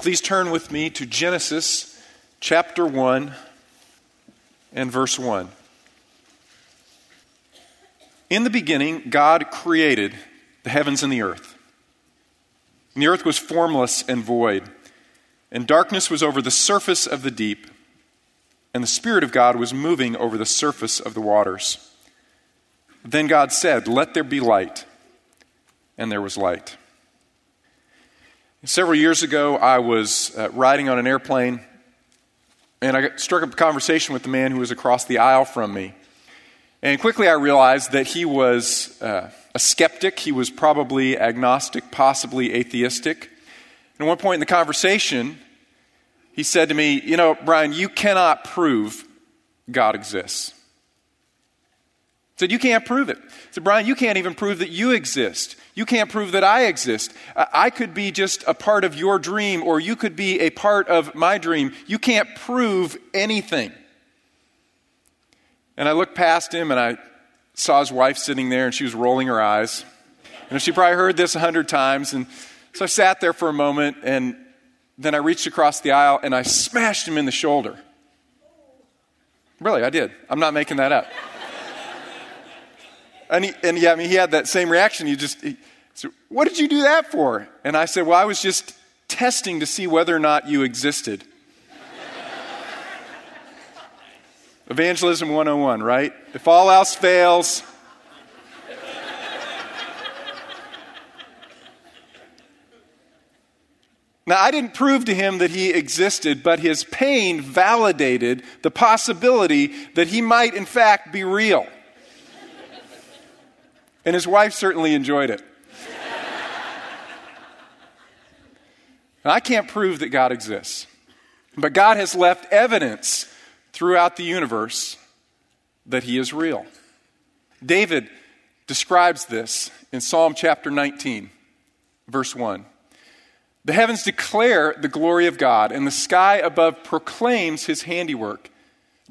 Please turn with me to Genesis chapter 1 and verse 1. In the beginning, God created the heavens and the earth. And the earth was formless and void, and darkness was over the surface of the deep, and the Spirit of God was moving over the surface of the waters. Then God said, Let there be light. And there was light. Several years ago, I was uh, riding on an airplane, and I struck up a conversation with the man who was across the aisle from me. And quickly I realized that he was uh, a skeptic. He was probably agnostic, possibly atheistic. And at one point in the conversation, he said to me, You know, Brian, you cannot prove God exists. Said, You can't prove it. Said, Brian, you can't even prove that you exist. You can't prove that I exist. I could be just a part of your dream, or you could be a part of my dream. You can't prove anything. And I looked past him and I saw his wife sitting there and she was rolling her eyes. And she probably heard this a hundred times. And so I sat there for a moment and then I reached across the aisle and I smashed him in the shoulder. Really, I did. I'm not making that up. And, he, and yeah, I mean, he had that same reaction. He just, he said, What did you do that for? And I said, Well, I was just testing to see whether or not you existed. Evangelism 101, right? If all else fails, Now, I didn't prove to him that he existed, but his pain validated the possibility that he might, in fact, be real. And his wife certainly enjoyed it. Now, I can't prove that God exists, but God has left evidence throughout the universe that he is real. David describes this in Psalm chapter 19, verse 1. The heavens declare the glory of God, and the sky above proclaims his handiwork.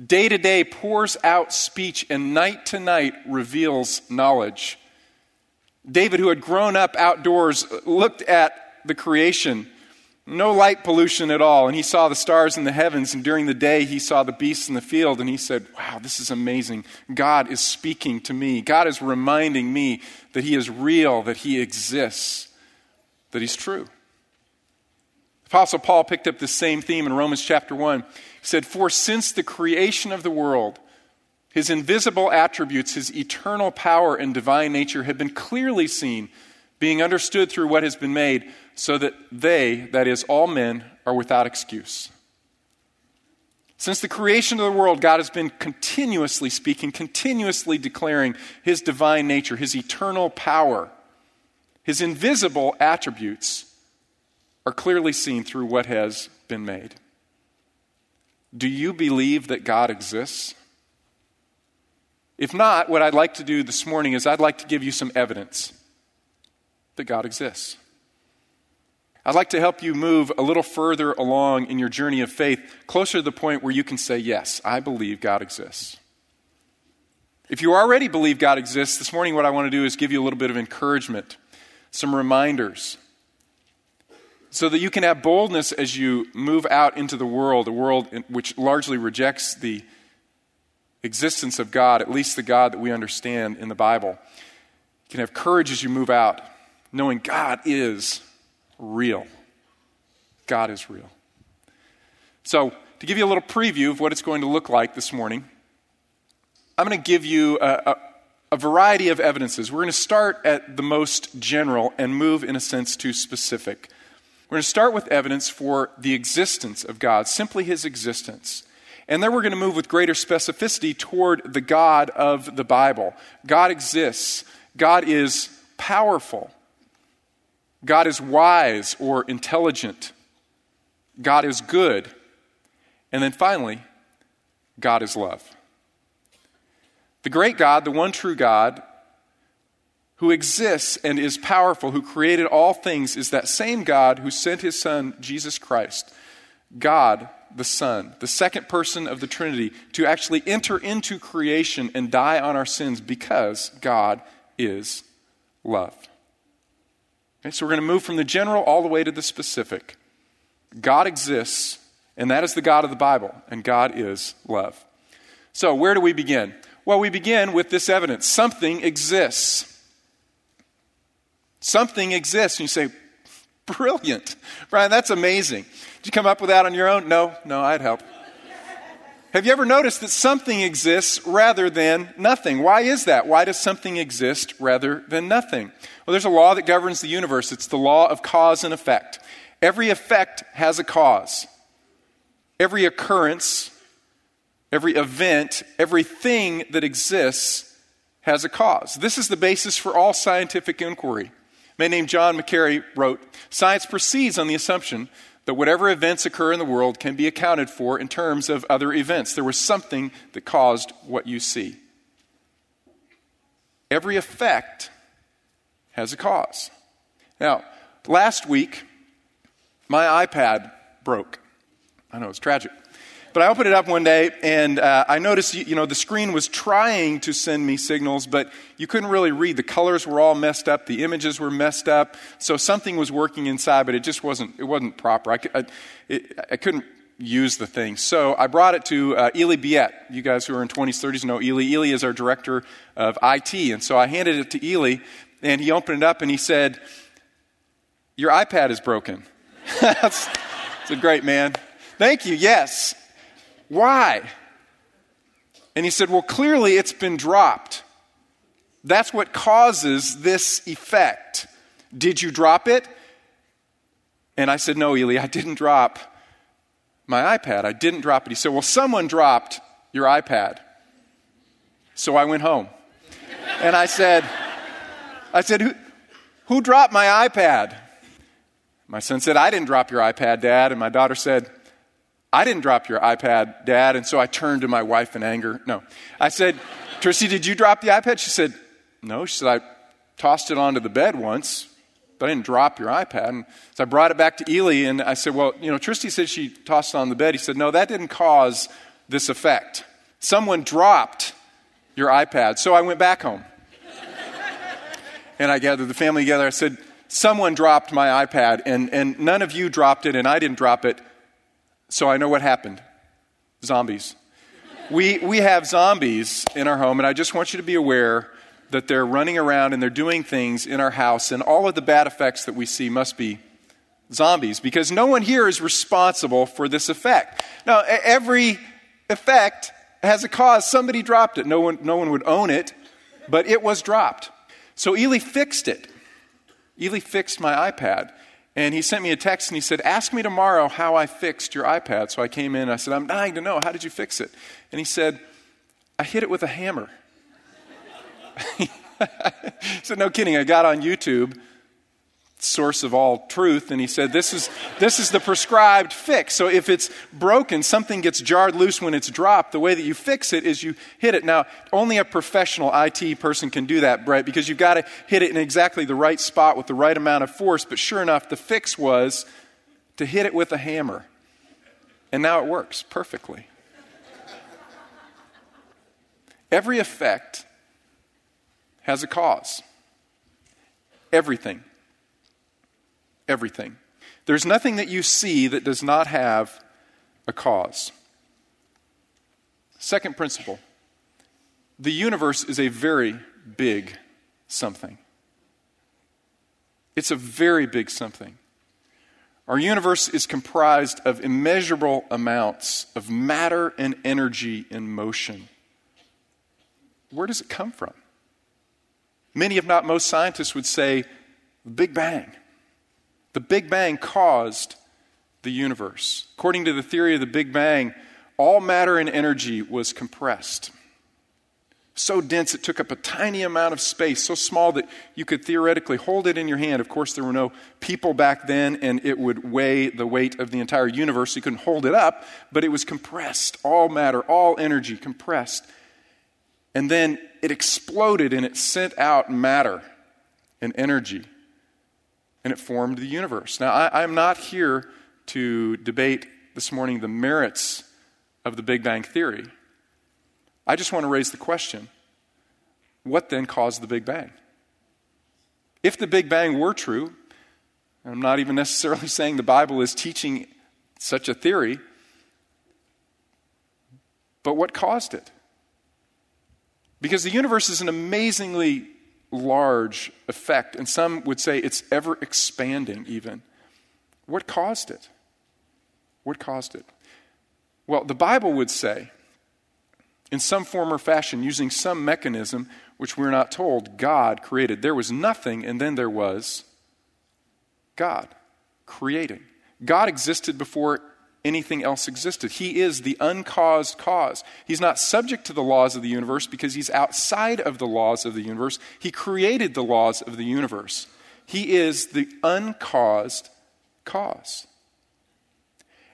Day to day pours out speech, and night to night reveals knowledge. David, who had grown up outdoors, looked at the creation no light pollution at all. And he saw the stars in the heavens, and during the day, he saw the beasts in the field, and he said, Wow, this is amazing. God is speaking to me. God is reminding me that he is real, that he exists, that he's true. Apostle Paul picked up the same theme in Romans chapter 1. He said, For since the creation of the world, his invisible attributes, his eternal power and divine nature have been clearly seen, being understood through what has been made so that they, that is, all men, are without excuse. Since the creation of the world, God has been continuously speaking, continuously declaring His divine nature, His eternal power, His invisible attributes are clearly seen through what has been made. Do you believe that God exists? If not, what I'd like to do this morning is I'd like to give you some evidence that God exists. I'd like to help you move a little further along in your journey of faith, closer to the point where you can say, Yes, I believe God exists. If you already believe God exists, this morning what I want to do is give you a little bit of encouragement, some reminders, so that you can have boldness as you move out into the world, a world which largely rejects the existence of God, at least the God that we understand in the Bible. You can have courage as you move out, knowing God is real. God is real. So, to give you a little preview of what it's going to look like this morning, I'm going to give you a, a, a variety of evidences. We're going to start at the most general and move, in a sense, to specific. We're going to start with evidence for the existence of God, simply his existence. And then we're going to move with greater specificity toward the God of the Bible. God exists, God is powerful. God is wise or intelligent. God is good. And then finally, God is love. The great God, the one true God, who exists and is powerful, who created all things, is that same God who sent his Son, Jesus Christ, God the Son, the second person of the Trinity, to actually enter into creation and die on our sins because God is love. Okay, so we're going to move from the general all the way to the specific. God exists, and that is the God of the Bible, and God is love. So, where do we begin? Well, we begin with this evidence something exists. Something exists. And you say, brilliant. Brian, that's amazing. Did you come up with that on your own? No, no, I'd help. Have you ever noticed that something exists rather than nothing? Why is that? Why does something exist rather than nothing? Well, there's a law that governs the universe. It's the law of cause and effect. Every effect has a cause. Every occurrence, every event, everything that exists has a cause. This is the basis for all scientific inquiry. Man named John Macquarrie wrote Science proceeds on the assumption that whatever events occur in the world can be accounted for in terms of other events. There was something that caused what you see. Every effect has a cause. Now, last week, my iPad broke. I know it's tragic. But I opened it up one day and uh, I noticed, you know, the screen was trying to send me signals, but you couldn't really read. The colors were all messed up, the images were messed up. So something was working inside, but it just wasn't, it wasn't proper. I, I, it, I couldn't use the thing. So I brought it to uh, Ely Biet. You guys who are in 20s, 30s know Ely. Ely is our director of IT. And so I handed it to Ely and he opened it up and he said, Your iPad is broken. that's a great man. Thank you. Yes. Why? And he said, Well, clearly it's been dropped. That's what causes this effect. Did you drop it? And I said, No, Eli, I didn't drop my iPad. I didn't drop it. He said, Well, someone dropped your iPad. So I went home. And I said, I said, Who, who dropped my iPad? My son said, I didn't drop your iPad, Dad. And my daughter said, I didn't drop your iPad, Dad. And so I turned to my wife in anger. No. I said, Tracy, did you drop the iPad? She said, No. She said, I tossed it onto the bed once, but I didn't drop your iPad. And so I brought it back to Ely and I said, Well, you know, Tristy said she tossed it on the bed. He said, No, that didn't cause this effect. Someone dropped your iPad. So I went back home. and I gathered the family together. I said, Someone dropped my iPad, and, and none of you dropped it, and I didn't drop it. So I know what happened zombies. We, we have zombies in our home, and I just want you to be aware that they're running around and they're doing things in our house, and all of the bad effects that we see must be zombies because no one here is responsible for this effect. Now, every effect has a cause. Somebody dropped it. No one, no one would own it, but it was dropped. So Ely fixed it. Ely fixed my iPad. And he sent me a text and he said, Ask me tomorrow how I fixed your iPad. So I came in and I said, I'm dying to know. How did you fix it? And he said, I hit it with a hammer. he said, No kidding. I got on YouTube source of all truth and he said this is this is the prescribed fix. So if it's broken something gets jarred loose when it's dropped the way that you fix it is you hit it. Now only a professional IT person can do that right because you've got to hit it in exactly the right spot with the right amount of force but sure enough the fix was to hit it with a hammer. And now it works perfectly. Every effect has a cause. Everything everything. There's nothing that you see that does not have a cause. Second principle the universe is a very big something. It's a very big something. Our universe is comprised of immeasurable amounts of matter and energy in motion. Where does it come from? Many, if not most scientists, would say the Big Bang. The Big Bang caused the universe. According to the theory of the Big Bang, all matter and energy was compressed. So dense it took up a tiny amount of space, so small that you could theoretically hold it in your hand. Of course, there were no people back then, and it would weigh the weight of the entire universe. you couldn't hold it up, but it was compressed. All matter, all energy compressed. And then it exploded and it sent out matter and energy and it formed the universe. Now, I, am not here to debate this morning the merits of the Big Bang Theory. I just want to raise the question what then caused the Big Bang? If the Big Bang were true, and I'm not even necessarily saying the Bible is teaching such a theory. But what caused it? Because the universe is an amazingly large effect, and some would say it's ever expanding, even. What caused it? What caused it? Well, the Bible would say, in some form or fashion, using some mechanism which we're not told, God created. There was nothing, and then there was God creating. God existed before anything else existed. He is the uncaused cause. He's not subject to the laws of the universe because he's outside of the laws of the universe. He created the laws of the universe. He is the uncaused cause.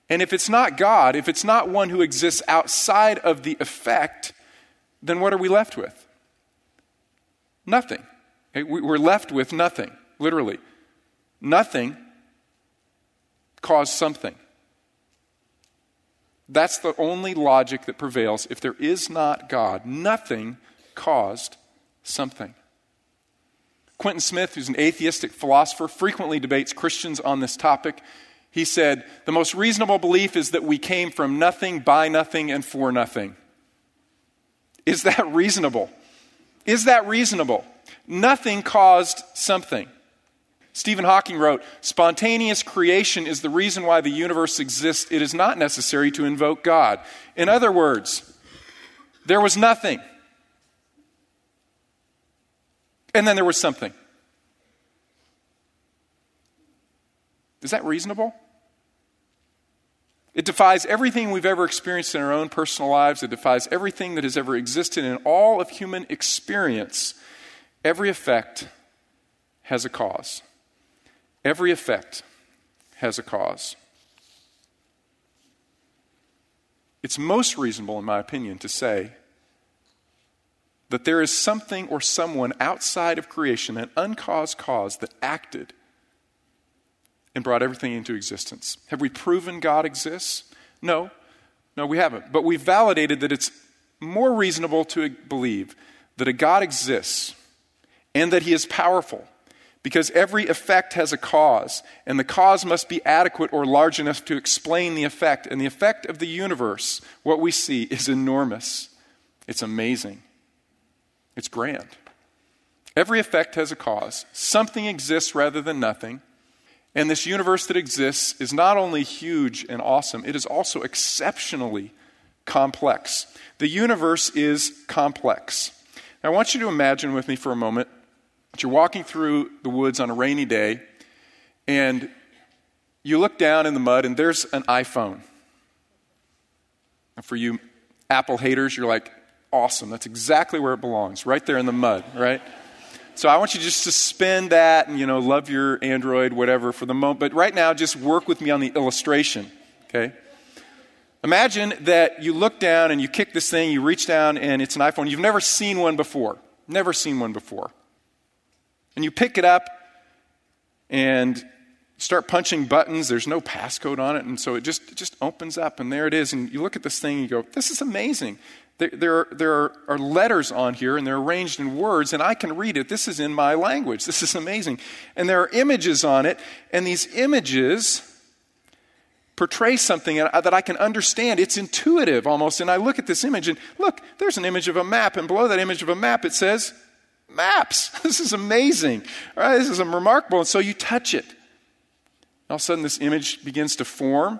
And if it's not God, if it's not one who exists outside of the effect, then what are we left with? Nothing. Eh, we're left with nothing, literally. Nothing caused something. That's the only logic that prevails. If there is not God, nothing caused something. Quentin Smith, who's an atheistic philosopher, frequently debates Christians on this topic. He said, The most reasonable belief is that we came from nothing, by nothing, and for nothing. Is that reasonable? Is that reasonable? Nothing caused something. Stephen Hawking wrote Spontaneous creation is the reason why the universe exists. It is not necessary to invoke God. In other words, there was nothing. And then there was something. Is that reasonable? It defies everything we've ever experienced in our own personal lives. It defies everything that has ever existed in all of human experience. Every effect has a cause. Every effect has a cause. It's most reasonable, in my opinion, to say that there is something or someone outside of creation, an uncaused cause, that acted and brought everything into existence. Have we proven God exists? No. No, we haven't. But we've validated that it's more reasonable to believe that a God exists and that he is powerful because every effect has a cause, and the cause must be adequate or large enough to explain the effect. And the effect of the universe, what we see, is enormous. It's amazing. It's grand. Every effect has a cause. Something exists rather than nothing. And this universe that exists is not only huge and awesome, it is also exceptionally complex. The universe is complex. Now, I want you to imagine with me for a moment but you're walking through the woods on a rainy day, and you look down in the mud, and there's an iPhone. And for you Apple haters, you're like, awesome. That's exactly where it belongs, right there in the mud, right? So I want you just to suspend that and, you know, love your Android, whatever, for the moment. But right now, just work with me on the illustration, okay? Imagine that you look down and you kick this thing, you reach down, and it's an iPhone. You've never seen one before. Never seen one before. And you pick it up and start punching buttons. There's no passcode on it. And so it just, it just opens up, and there it is. And you look at this thing and you go, This is amazing. There, there, are, there are, are letters on here, and they're arranged in words, and I can read it. This is in my language. This is amazing. And there are images on it, and these images portray something that I can understand. It's intuitive almost. And I look at this image, and look, there's an image of a map, and below that image of a map, it says maps. This is amazing. All right, this is remarkable. And so you touch it. All of a sudden, this image begins to form,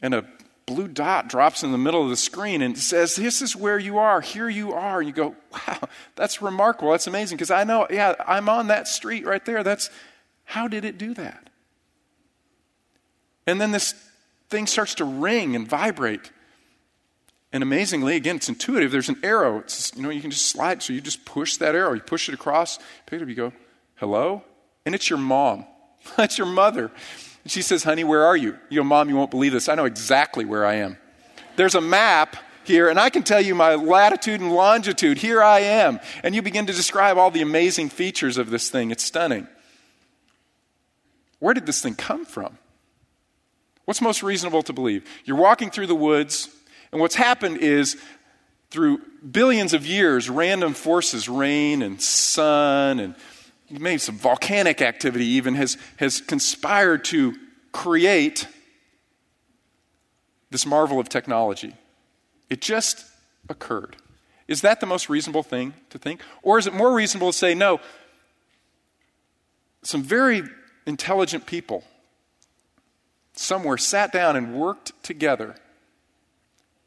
and a blue dot drops in the middle of the screen and says, This is where you are. Here you are. And you go, Wow, that's remarkable. That's amazing. Because I know, yeah, I'm on that street right there. That's how did it do that? And then this thing starts to ring and vibrate. And amazingly, again, it's intuitive. There's an arrow. It's, you know, you can just slide. So you just push that arrow. You push it across, pick it up, you go, hello? And it's your mom. That's your mother. And she says, honey, where are you? You go, mom, you won't believe this. I know exactly where I am. There's a map here, and I can tell you my latitude and longitude. Here I am. And you begin to describe all the amazing features of this thing. It's stunning. Where did this thing come from? What's most reasonable to believe? You're walking through the woods and what's happened is through billions of years, random forces, rain and sun, and maybe some volcanic activity even, has, has conspired to create this marvel of technology. It just occurred. Is that the most reasonable thing to think? Or is it more reasonable to say, no, some very intelligent people somewhere sat down and worked together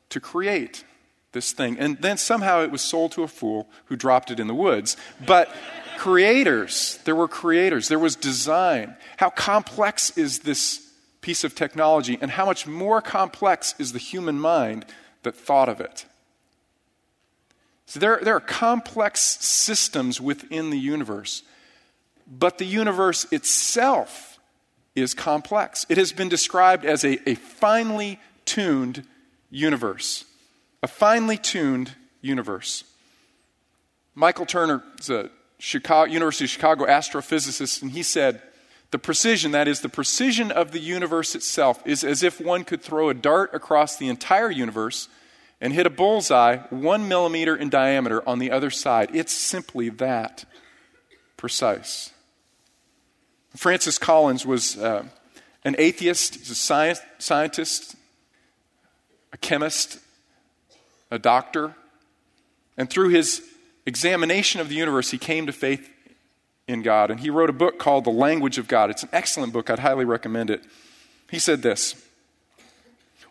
to create this thing. And then somehow it was sold to a fool who dropped it in the woods. But creators, there were creators, there was design. How complex is this piece of technology, and how much more complex is the human mind that thought of it? So there, there are complex systems within the universe, but the universe itself is complex. It has been described as a, a finely tuned universe. A finely tuned universe. Michael Turner is a Chicago, University of Chicago astrophysicist, and he said, The precision, that is, the precision of the universe itself, is as if one could throw a dart across the entire universe and hit a bullseye one millimeter in diameter on the other side. It's simply that precise. Francis Collins was uh, an atheist, he's a science, scientist, a chemist, a doctor. And through his examination of the universe, he came to faith in God. And he wrote a book called The Language of God. It's an excellent book. I'd highly recommend it. He said this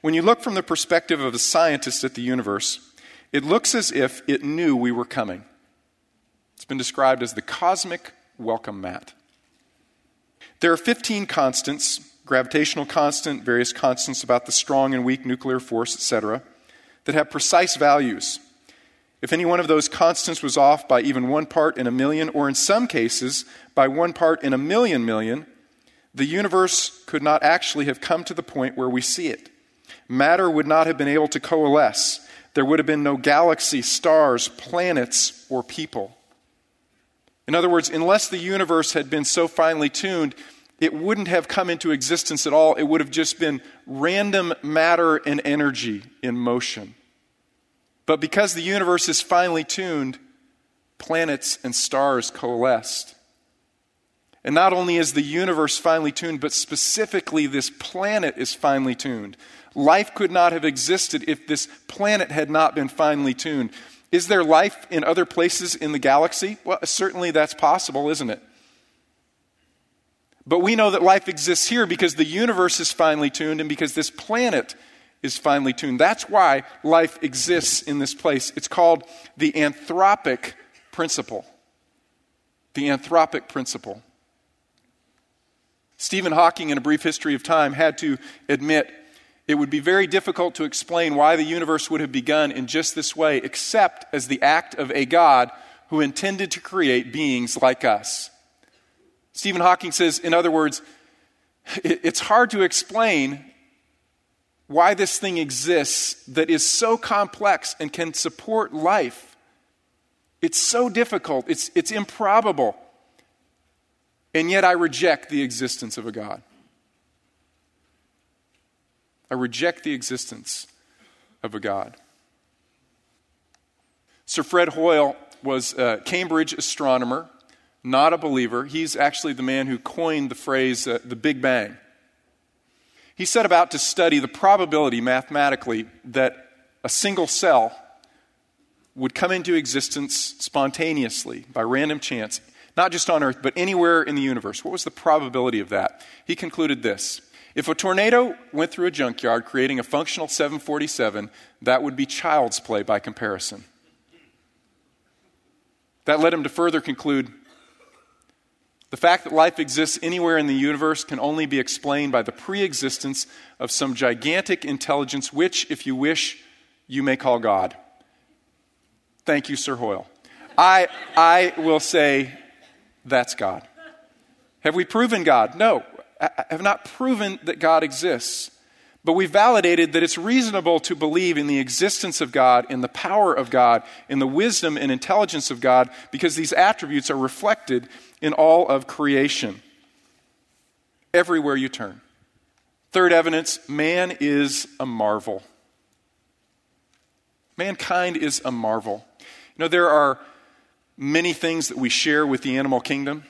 When you look from the perspective of a scientist at the universe, it looks as if it knew we were coming. It's been described as the cosmic welcome mat. There are 15 constants gravitational constant, various constants about the strong and weak nuclear force, etc., that have precise values. If any one of those constants was off by even one part in a million, or in some cases by one part in a million million, the universe could not actually have come to the point where we see it. Matter would not have been able to coalesce. There would have been no galaxy, stars, planets, or people. In other words, unless the universe had been so finely tuned, it wouldn't have come into existence at all. It would have just been random matter and energy in motion. But because the universe is finely tuned, planets and stars coalesced. And not only is the universe finely tuned, but specifically this planet is finely tuned. Life could not have existed if this planet had not been finely tuned. Is there life in other places in the galaxy? Well, certainly that's possible, isn't it? But we know that life exists here because the universe is finely tuned and because this planet is finely tuned. That's why life exists in this place. It's called the anthropic principle. The anthropic principle. Stephen Hawking, in A Brief History of Time, had to admit it would be very difficult to explain why the universe would have begun in just this way, except as the act of a God who intended to create beings like us. Stephen Hawking says, in other words, it's hard to explain why this thing exists that is so complex and can support life. It's so difficult, it's, it's improbable. And yet I reject the existence of a God. I reject the existence of a God. Sir Fred Hoyle was a Cambridge astronomer not a believer. He's actually the man who coined the phrase uh, the Big Bang. He set about to study the probability mathematically that a single cell would come into existence spontaneously by random chance, not just on Earth, but anywhere in the universe. What was the probability of that? He concluded this If a tornado went through a junkyard creating a functional 747, that would be child's play by comparison. That led him to further conclude the fact that life exists anywhere in the universe can only be explained by the pre existence of some gigantic intelligence, which, if you wish, you may call God. Thank you, Sir Hoyle. I, I will say that's God. Have we proven God? No. I have not proven that God exists. But we validated that it's reasonable to believe in the existence of God, in the power of God, in the wisdom and intelligence of God, because these attributes are reflected in all of creation, everywhere you turn. Third evidence man is a marvel. Mankind is a marvel. You know, there are many things that we share with the animal kingdom.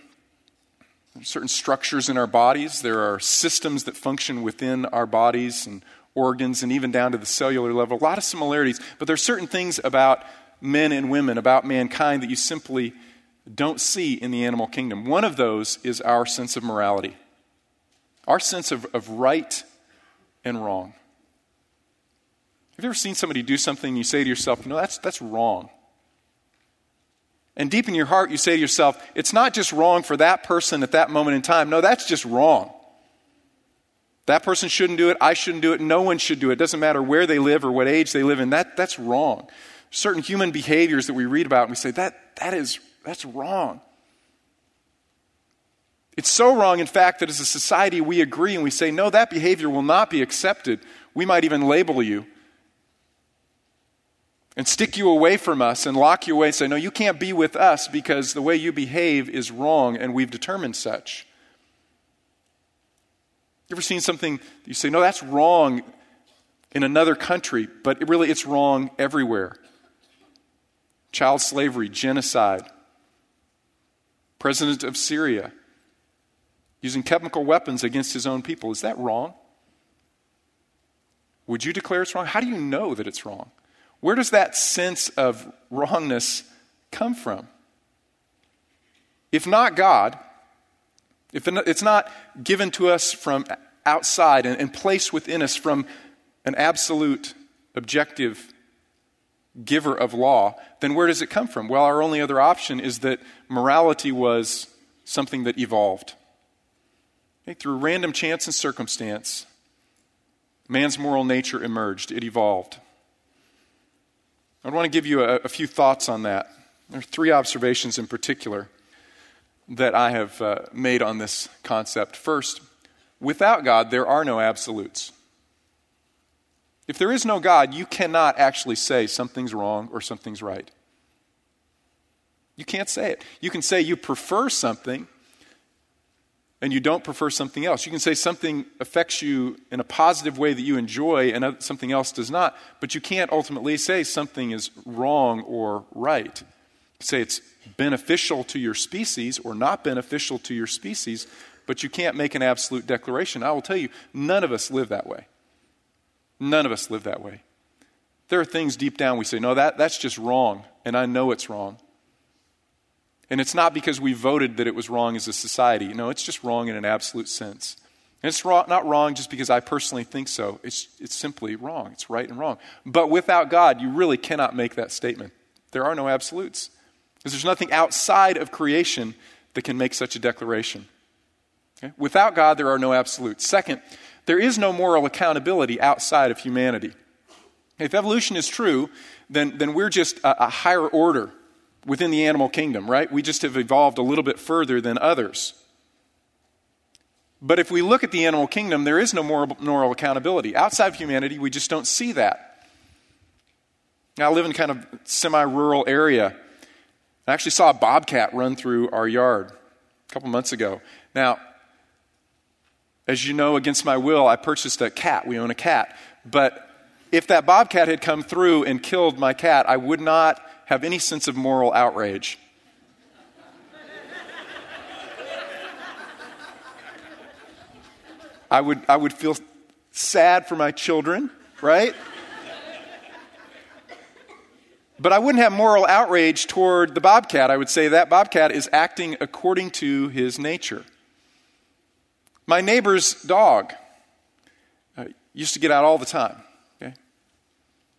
Certain structures in our bodies, there are systems that function within our bodies and organs and even down to the cellular level. A lot of similarities, but there are certain things about men and women, about mankind, that you simply don't see in the animal kingdom. One of those is our sense of morality, our sense of, of right and wrong. Have you ever seen somebody do something and you say to yourself, no, that's, that's wrong? And deep in your heart, you say to yourself, it's not just wrong for that person at that moment in time. No, that's just wrong. That person shouldn't do it. I shouldn't do it. No one should do it. It doesn't matter where they live or what age they live in. That, that's wrong. Certain human behaviors that we read about and we say, that, that is, that's wrong. It's so wrong, in fact, that as a society we agree and we say, no, that behavior will not be accepted. We might even label you and stick you away from us and lock you away and say, no, you can't be with us because the way you behave is wrong and we've determined such. You ever seen something you say, no, that's wrong in another country, but it really it's wrong everywhere? Child slavery, genocide. President of Syria using chemical weapons against his own people. Is that wrong? Would you declare it's wrong? How do you know that it's wrong? Where does that sense of wrongness come from? If not God, if it's not given to us from outside and, placed within us from an absolute, objective giver of law, then where does it come from? Well, our only other option is that morality was something that evolved. Okay? Through random chance and circumstance, man's moral nature emerged, it evolved. I want to give you a, a few thoughts on that. There are three observations in particular that I have uh, made on this concept. First, without God, there are no absolutes. If there is no God, you cannot actually say something's wrong or something's right. You can't say it. You can say you prefer something and you don't prefer something else. You can say something affects you in a positive way that you enjoy and something else does not, but you can't ultimately say something is wrong or right. say it's beneficial to your species or not beneficial to your species, but you can't make an absolute declaration. I will tell you, none of us live that way. None of us live that way. There are things deep down we say, no, that, that's just wrong, and I know it's wrong. And it's not because we voted that it was wrong as a society. No, it's just wrong in an absolute sense. And it's wrong, not wrong just because I personally think so. It's, it's simply wrong. It's right and wrong. But without God, you really cannot make that statement. There are no absolutes. Because there's nothing outside of creation that can make such a declaration. Okay? Without God, there are no absolutes. Second, there is no moral accountability outside of humanity. If evolution is true, then, then we're just a, a higher order within the animal kingdom, right? We just have evolved a little bit further than others. But if we look at the animal kingdom, there is no moral, moral accountability. Outside of humanity, we just don't see that. Now, I live in kind of semi rural area. I actually saw a bobcat run through our yard a couple months ago. Now, as you know, against my will, I purchased a cat. We own a cat. But if that bobcat had come through and killed my cat, I would not have any sense of moral outrage. I would, I would feel sad for my children, right? But I wouldn't have moral outrage toward the bobcat. I would say that bobcat is acting according to his nature. My neighbor's dog uh, used to get out all the time, okay?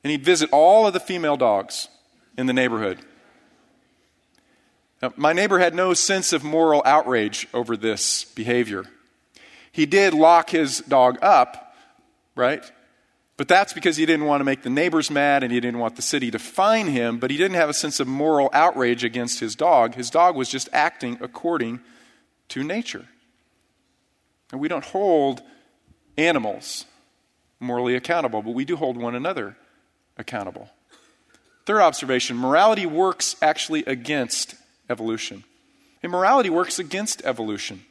And he'd visit all of the female dogs in the neighborhood. Now, my neighbor had no sense of moral outrage over this behavior. He did lock his dog up, right? But that's because he didn't want to make the neighbors mad and he didn't want the city to fine him, but he didn't have a sense of moral outrage against his dog. His dog was just acting according to nature. And we don't hold animals morally accountable, but we do hold one another accountable. Third observation morality works actually against evolution. Immorality works against evolution.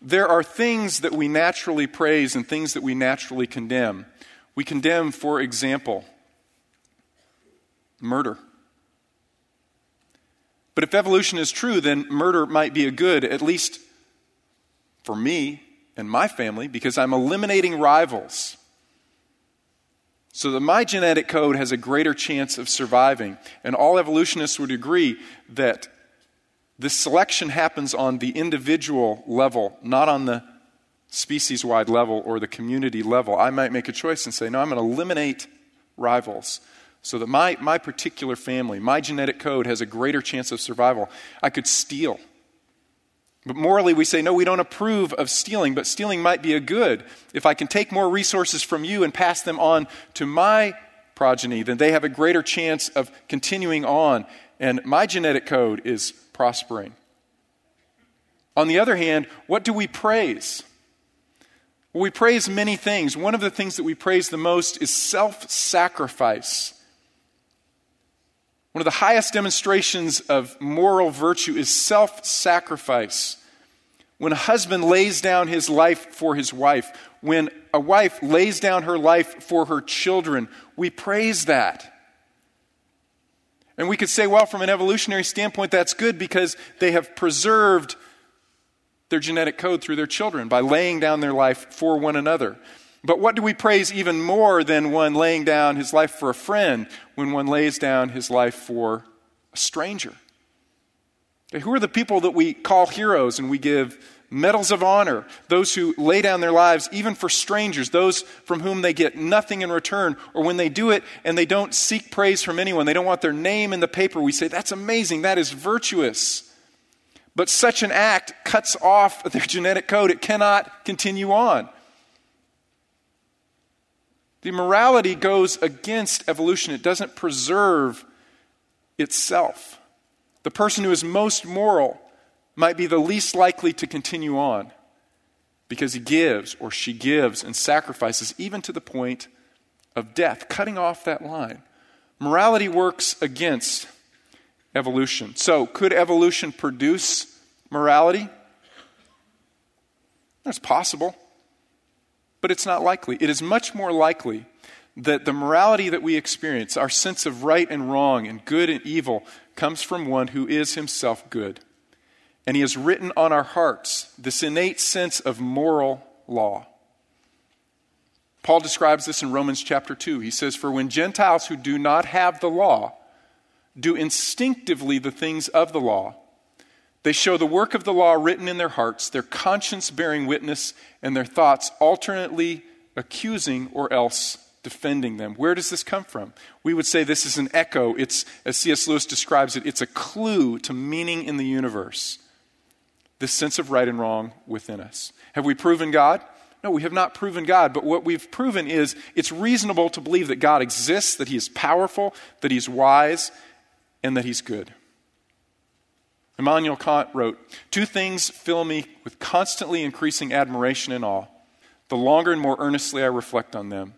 There are things that we naturally praise and things that we naturally condemn. We condemn, for example, murder. But if evolution is true, then murder might be a good, at least for me, and my family because I'm eliminating rivals. So that my genetic code has a greater chance of surviving. And all evolutionists would agree that this selection happens on the individual level, not on the species wide level or the community level. I might make a choice and say, no, I'm going to eliminate rivals so that my, my particular family, my genetic code has a greater chance of survival. I could steal. But morally, we say, no, we don't approve of stealing, but stealing might be a good. If I can take more resources from you and pass them on to my progeny, then they have a greater chance of continuing on, and my genetic code is prospering. On the other hand, what do we praise? Well, we praise many things. One of the things that we praise the most is self sacrifice. One of the highest demonstrations of moral virtue is self sacrifice. When a husband lays down his life for his wife, when a wife lays down her life for her children, we praise that. And we could say, well, from an evolutionary standpoint, that's good because they have preserved their genetic code through their children by laying down their life for one another. But what do we praise even more than one laying down his life for a friend when one lays down his life for a stranger? Okay, who are the people that we call heroes and we give medals of honor? Those who lay down their lives even for strangers, those from whom they get nothing in return, or when they do it and they don't seek praise from anyone, they don't want their name in the paper, we say, That's amazing, that is virtuous. But such an act cuts off their genetic code, it cannot continue on. The morality goes against evolution, it doesn't preserve itself. The person who is most moral might be the least likely to continue on because he gives or she gives and sacrifices, even to the point of death, cutting off that line. Morality works against evolution. So, could evolution produce morality? That's possible but it's not likely. It is much more likely that the morality that we experience, our sense of right and wrong and good and evil, comes from one who is himself good. And he has written on our hearts this innate sense of moral law. Paul describes this in Romans chapter 2. He says, For when Gentiles who do not have the law do instinctively the things of the law, they show the work of the law written in their hearts, their conscience bearing witness, and their thoughts alternately accusing or else defending them. Where does this come from? We would say this is an echo. It's, as C.S. Lewis describes it, it's a clue to meaning in the universe. This sense of right and wrong within us. Have we proven God? No, we have not proven God, but what we've proven is it's reasonable to believe that God exists, that He is powerful, that He's wise, and that He's good. Immanuel Kant wrote Two things fill me with constantly increasing admiration and awe. The longer and more earnestly I reflect on them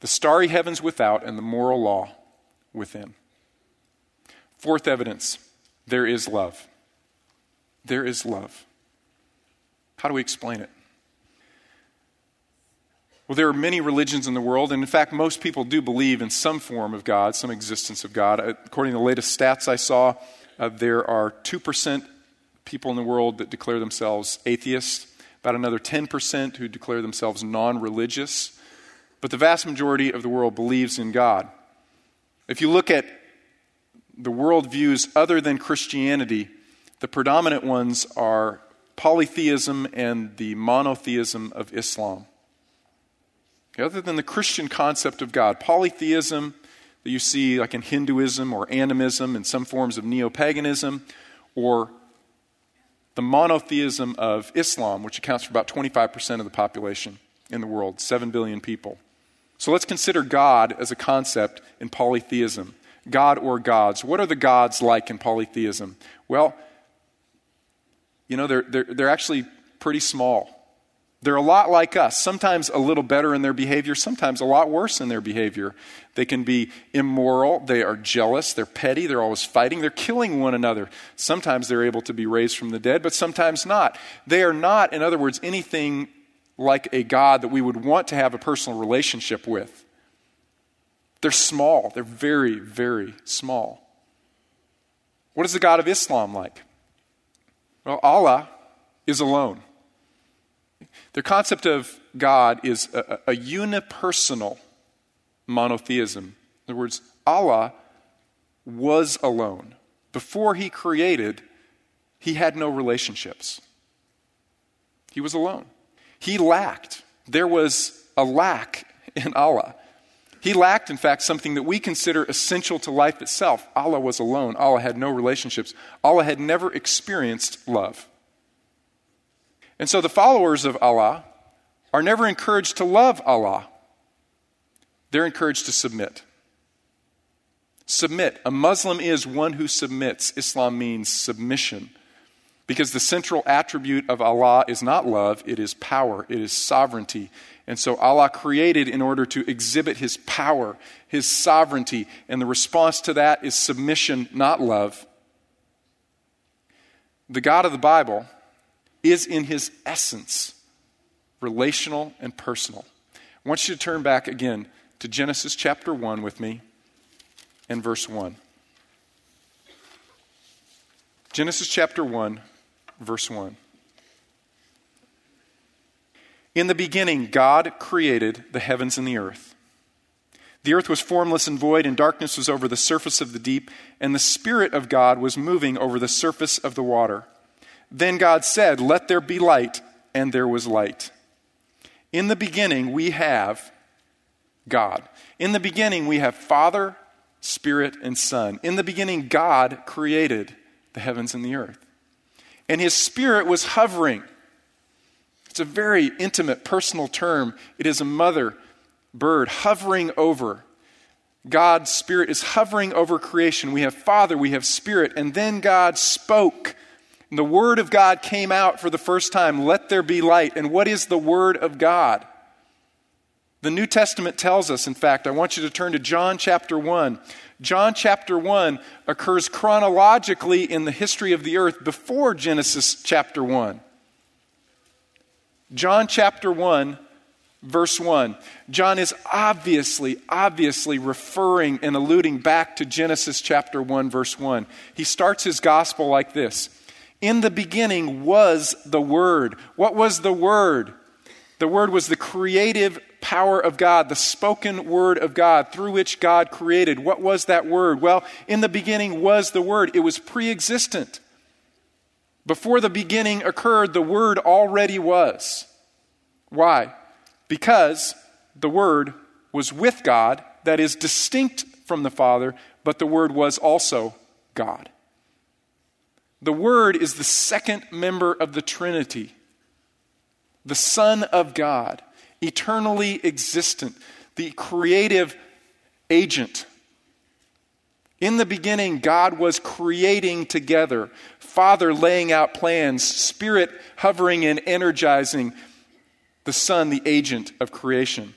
the starry heavens without and the moral law within. Fourth evidence there is love. There is love. How do we explain it? Well, there are many religions in the world, and in fact, most people do believe in some form of God, some existence of God. According to the latest stats I saw, uh, there are 2% people in the world that declare themselves atheists, about another 10% who declare themselves non religious. But the vast majority of the world believes in God. If you look at the worldviews other than Christianity, the predominant ones are polytheism and the monotheism of Islam. Other than the Christian concept of God, polytheism that you see like in Hinduism or animism and some forms of neo paganism, or the monotheism of Islam, which accounts for about 25% of the population in the world, 7 billion people. So let's consider God as a concept in polytheism. God or gods. What are the gods like in polytheism? Well, you know, they're, they're, they're actually pretty small. They're a lot like us, sometimes a little better in their behavior, sometimes a lot worse in their behavior. They can be immoral, they are jealous, they're petty, they're always fighting, they're killing one another. Sometimes they're able to be raised from the dead, but sometimes not. They are not, in other words, anything like a God that we would want to have a personal relationship with. They're small, they're very, very small. What is the God of Islam like? Well, Allah is alone. Their concept of God is a, a unipersonal monotheism. In other words, Allah was alone. Before he created, he had no relationships. He was alone. He lacked. There was a lack in Allah. He lacked, in fact, something that we consider essential to life itself. Allah was alone. Allah had no relationships. Allah had never experienced love. And so the followers of Allah are never encouraged to love Allah, they're encouraged to submit. Submit. A Muslim is one who submits. Islam means submission. Because the central attribute of Allah is not love, it is power, it is sovereignty. And so Allah created in order to exhibit His power, His sovereignty, and the response to that is submission, not love. The God of the Bible is in His essence relational and personal. I want you to turn back again to Genesis chapter 1 with me and verse 1. Genesis chapter 1 verse 1. In the beginning, God created the heavens and the earth. The earth was formless and void, and darkness was over the surface of the deep, and the Spirit of God was moving over the surface of the water. Then God said, Let there be light, and there was light. In the beginning, we have God. In the beginning, we have Father, Spirit, and Son. In the beginning, God created the heavens and the earth and his spirit was hovering. It's a very intimate, personal term. It is a mother bird hovering over. God's spirit is hovering over creation. We have Father, we have Spirit, and then God spoke. And the Word of God came out for the first time. Let there be light. And what is the Word of God? The New Testament tells us, in fact, I want you to turn to John chapter 1. John chapter 1 occurs chronologically in the history of the earth before Genesis chapter 1. John chapter 1, verse 1. John is obviously, obviously referring and alluding back to Genesis chapter 1, verse 1. He starts his gospel like this In the beginning was the Word. What was the Word? The Word was the creative power of God, the spoken word of God through which God created. What was that word? Well, in the beginning was the word, it was pre existent. Before the beginning occurred, the word already was. Why? Because the word was with God, that is distinct from the Father, but the word was also God. The Word is the second member of the Trinity, the Son of God eternally existent, the creative agent. In the beginning, God was creating together, Father laying out plans, Spirit hovering and energizing, the Son, the agent of creation.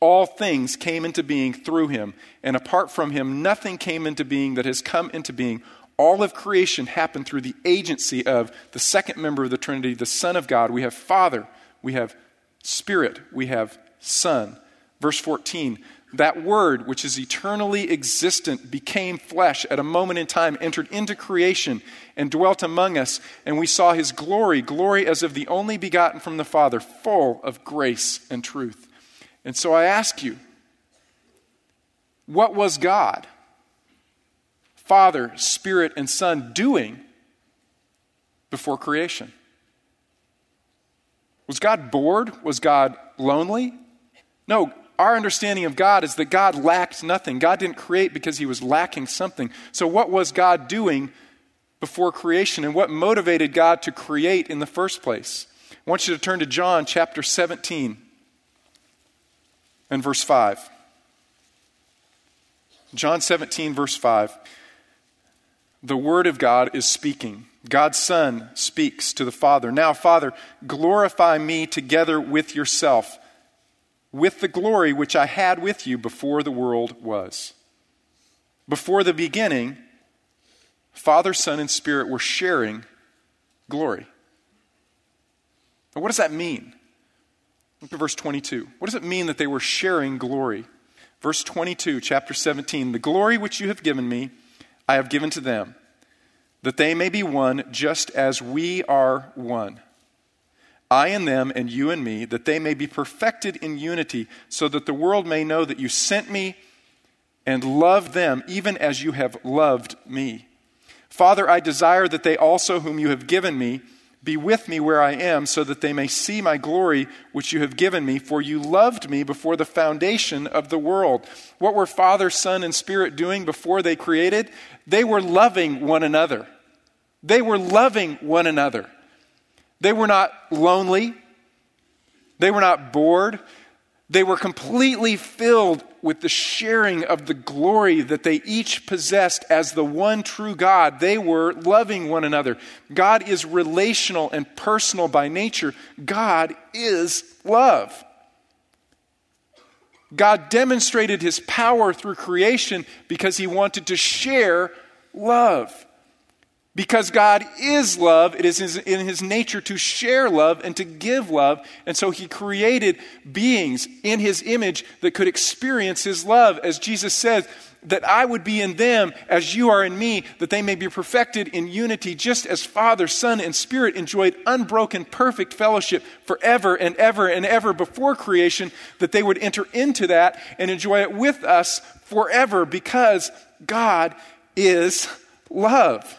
All things came into being through him, and apart from him, nothing came into being that has come into being. All of creation happened through the agency of the second member of the Trinity, the Son of God. We have Father, we have Spirit, we have Son. Verse 14, that word which is eternally existent became flesh at a moment in time, entered into creation, and dwelt among us. And we saw his glory, glory as of the only begotten from the Father, full of grace and truth. And so I ask you, what was God, Father, Spirit, and Son doing before creation? Was God bored? Was God lonely? No, our understanding of God is that God lacked nothing. God didn't create because he was lacking something. So, what was God doing before creation and what motivated God to create in the first place? I want you to turn to John chapter 17 and verse 5. John 17, verse 5. The Word of God is speaking. God's Son speaks to the Father Now, Father, glorify me together with yourself, with the glory which I had with you before the world was. Before the beginning, Father, Son, and Spirit were sharing glory. Now, what does that mean? Look at verse 22. What does it mean that they were sharing glory? Verse 22, chapter 17 The glory which you have given me, I have given to them that they may be one just as we are one. I and them, and you and me, that they may be perfected in unity, so that the world may know that you sent me and loved them, even as you have loved me. Father, I desire that they also, whom you have given me, be with me where I am, so that they may see my glory which you have given me, for you loved me before the foundation of the world. What were Father, Son, and Spirit doing before they created? They were loving one another. They were loving one another. They were not lonely. They were not bored. They were completely filled with the sharing of the glory that they each possessed as the one true God. They were loving one another. God is relational and personal by nature. God is love. God demonstrated his power through creation because he wanted to share love. Because God is love, it is in his nature to share love and to give love. And so he created beings in his image that could experience his love. As Jesus says, that I would be in them as you are in me, that they may be perfected in unity, just as Father, Son, and Spirit enjoyed unbroken, perfect fellowship forever and ever and ever before creation, that they would enter into that and enjoy it with us forever because God is love.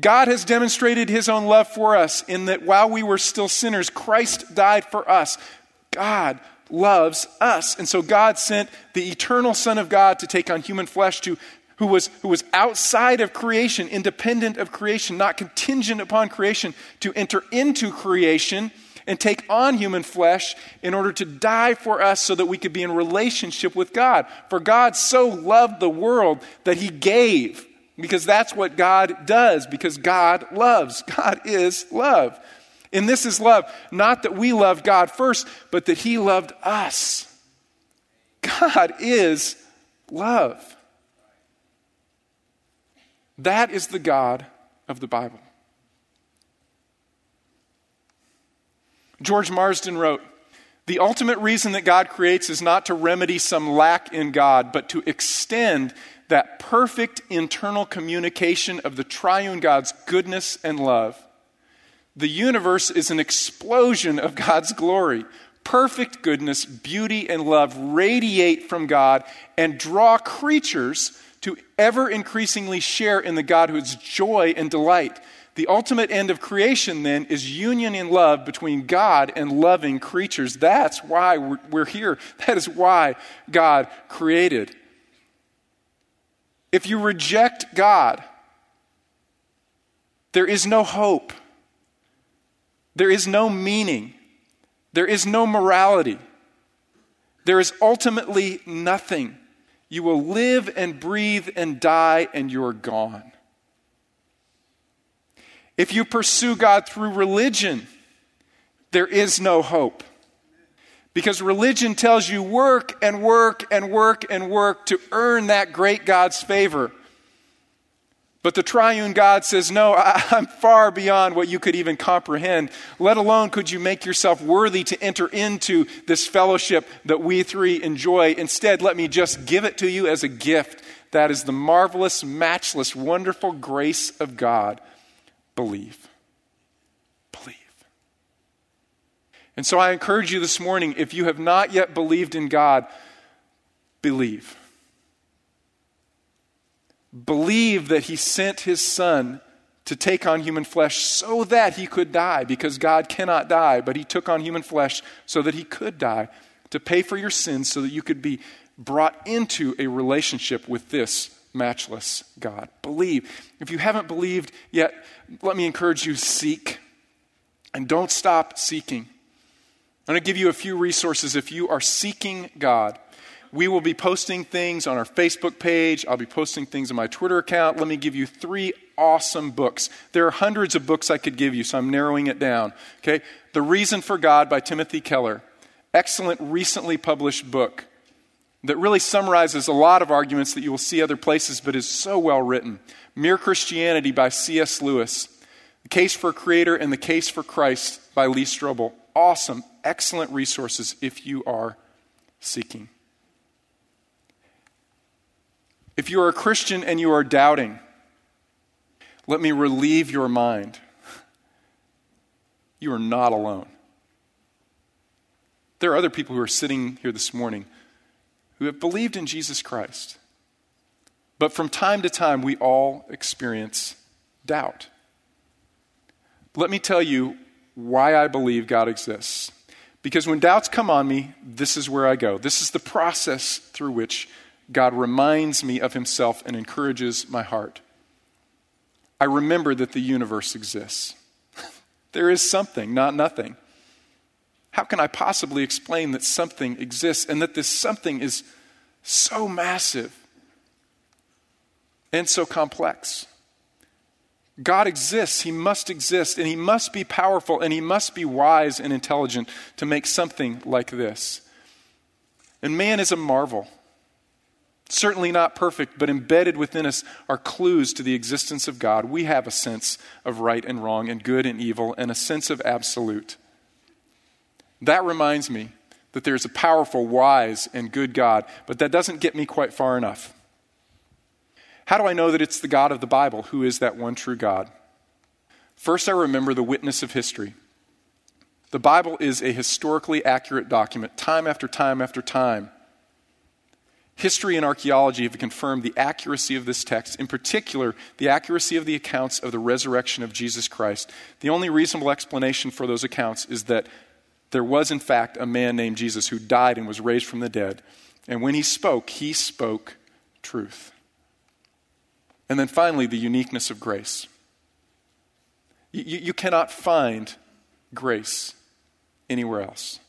God has demonstrated his own love for us in that while we were still sinners, Christ died for us. God loves us. And so God sent the eternal Son of God to take on human flesh to who was, who was outside of creation, independent of creation, not contingent upon creation, to enter into creation and take on human flesh in order to die for us so that we could be in relationship with God. For God so loved the world that he gave because that's what God does, because God loves. God is love. And this is love, not that we loved God first, but that He loved us. God is love. That is the God of the Bible. George Marsden wrote The ultimate reason that God creates is not to remedy some lack in God, but to extend that perfect internal communication of the triune God's goodness and love. The universe is an explosion of God's glory. Perfect goodness, beauty, and love radiate from God and draw creatures to ever increasingly share in the Godhood's joy and delight. The ultimate end of creation, then, is union in love between God and loving creatures. That's why we're, here. That is why God created. If you reject God, there is no hope. There is no meaning. There is no morality. There is ultimately nothing. You will live and breathe and die, and you're gone. If you pursue God through religion, there is no hope. Because religion tells you work and work and work and work to earn that great God's favor. But the triune God says, No, I, am far beyond what you could even comprehend. Let alone could you make yourself worthy to enter into this fellowship that we three enjoy. Instead, let me just give it to you as a gift. That is the marvelous, matchless, wonderful grace of God. Believe. And so I encourage you this morning if you have not yet believed in God, believe. Believe that He sent His Son to take on human flesh so that He could die, because God cannot die, but He took on human flesh so that He could die, to pay for your sins so that you could be brought into a relationship with this matchless God. Believe. If you haven't believed yet, let me encourage you seek and don't stop seeking. I'm going to give you a few resources if you are seeking God. We will be posting things on our Facebook page. I'll be posting things on my Twitter account. Let me give you three awesome books. There are hundreds of books I could give you, so I'm narrowing it down. Okay? The Reason for God by Timothy Keller. Excellent, recently published book that really summarizes a lot of arguments that you will see other places, but is so well written. Mere Christianity by C.S. Lewis. The Case for a Creator and the Case for Christ by Lee Strobel awesome, excellent resources if you are seeking. If you are a Christian and you are doubting, let me relieve your mind you are not alone. There are other people who are sitting here this morning who have believed in Jesus Christ. But from time to time, we all experience doubt. Let me tell you why I believe God exists. Because when doubts come on me, this is where I go. This is the process through which God reminds me of Himself and encourages my heart. I remember that the universe exists. there is something, not nothing. How can I possibly explain that something exists and that this something is so massive and so complex? God exists, He must exist, and He must be powerful, and He must be wise and intelligent to make something like this. And man is a marvel. Certainly not perfect, but embedded within us are clues to the existence of God. We have a sense of right and wrong, and good and evil, and a sense of absolute. That reminds me that there's a powerful, wise, and good God, but that doesn't get me quite far enough. How do I know that it's the God of the Bible who is that one true God? First, I remember the witness of history. The Bible is a historically accurate document, time after time after time. History and archaeology have confirmed the accuracy of this text, in particular, the accuracy of the accounts of the resurrection of Jesus Christ. The only reasonable explanation for those accounts is that there was, in fact, a man named Jesus who died and was raised from the dead. And when he spoke, he spoke truth. And then finally, the uniqueness of grace. You, you cannot find grace anywhere else.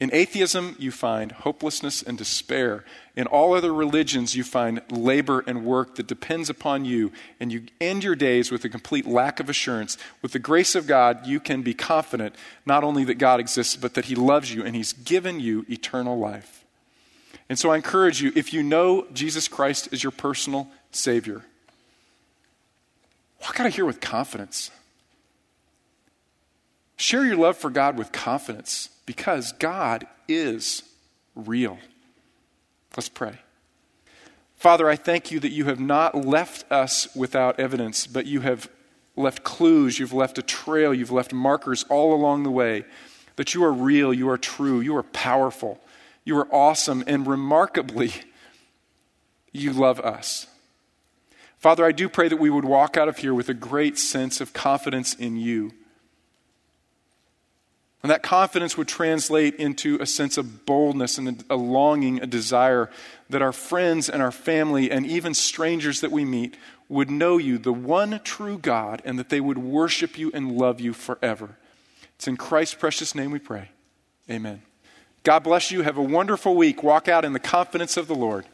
In atheism, you find hopelessness and despair. In all other religions, you find labor and work that depends upon you, and you end your days with a complete lack of assurance. With the grace of God, you can be confident not only that God exists, but that He loves you and He's given you eternal life. And so I encourage you if you know Jesus Christ as your personal Savior, walk out of here with confidence. Share your love for God with confidence because God is real. Let's pray. Father, I thank you that you have not left us without evidence, but you have left clues, you've left a trail, you've left markers all along the way that you are real, you are true, you are powerful, you are awesome, and remarkably, you love us. Father, I do pray that we would walk out of here with a great sense of confidence in you and that confidence would translate into a sense of boldness and a, longing, a desire that our friends and our family and even strangers that we meet would know you, the one true God, and that they would worship you and love you forever. It's in Christ's precious name we pray. Amen. God bless you. Have a wonderful week. Walk out in the confidence of the Lord.